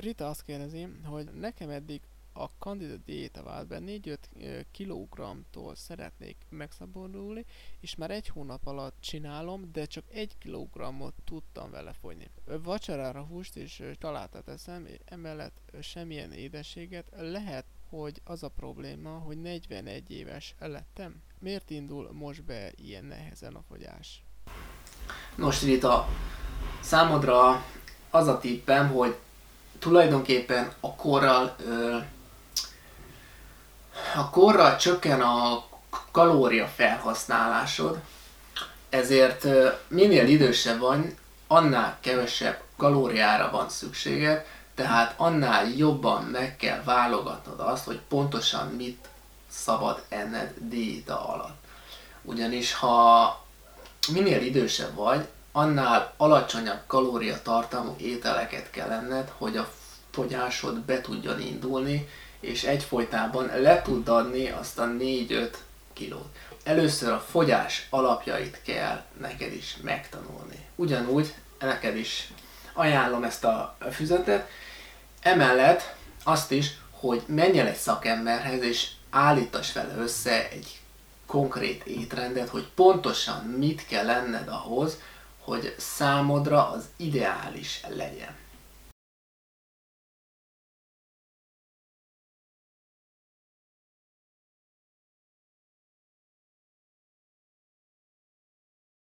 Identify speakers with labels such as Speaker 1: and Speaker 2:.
Speaker 1: Rita azt kérdezi, hogy nekem eddig a kandida diéta vált be 4-5 kg-tól szeretnék megszabadulni, és már egy hónap alatt csinálom, de csak 1 kg-ot tudtam vele fogyni. Vacsorára húst és találtat eszem, emellett semmilyen édességet. Lehet, hogy az a probléma, hogy 41 éves lettem. Miért indul most be ilyen nehezen a fogyás?
Speaker 2: Nos, Rita, számodra az a tippem, hogy tulajdonképpen a korral a korral csökken a kalória felhasználásod, ezért minél idősebb vagy, annál kevesebb kalóriára van szükséged, tehát annál jobban meg kell válogatnod azt, hogy pontosan mit szabad enned diéta alatt. Ugyanis ha minél idősebb vagy, annál alacsonyabb kalóriatartalmú ételeket kell enned, hogy a fogyásod be tudjon indulni, és egyfolytában le tud adni azt a 4-5 kilót. Először a fogyás alapjait kell neked is megtanulni. Ugyanúgy neked is ajánlom ezt a füzetet. Emellett azt is, hogy menj el egy szakemberhez, és állítass vele össze egy konkrét étrendet, hogy pontosan mit kell lenned ahhoz, hogy számodra az ideális legyen.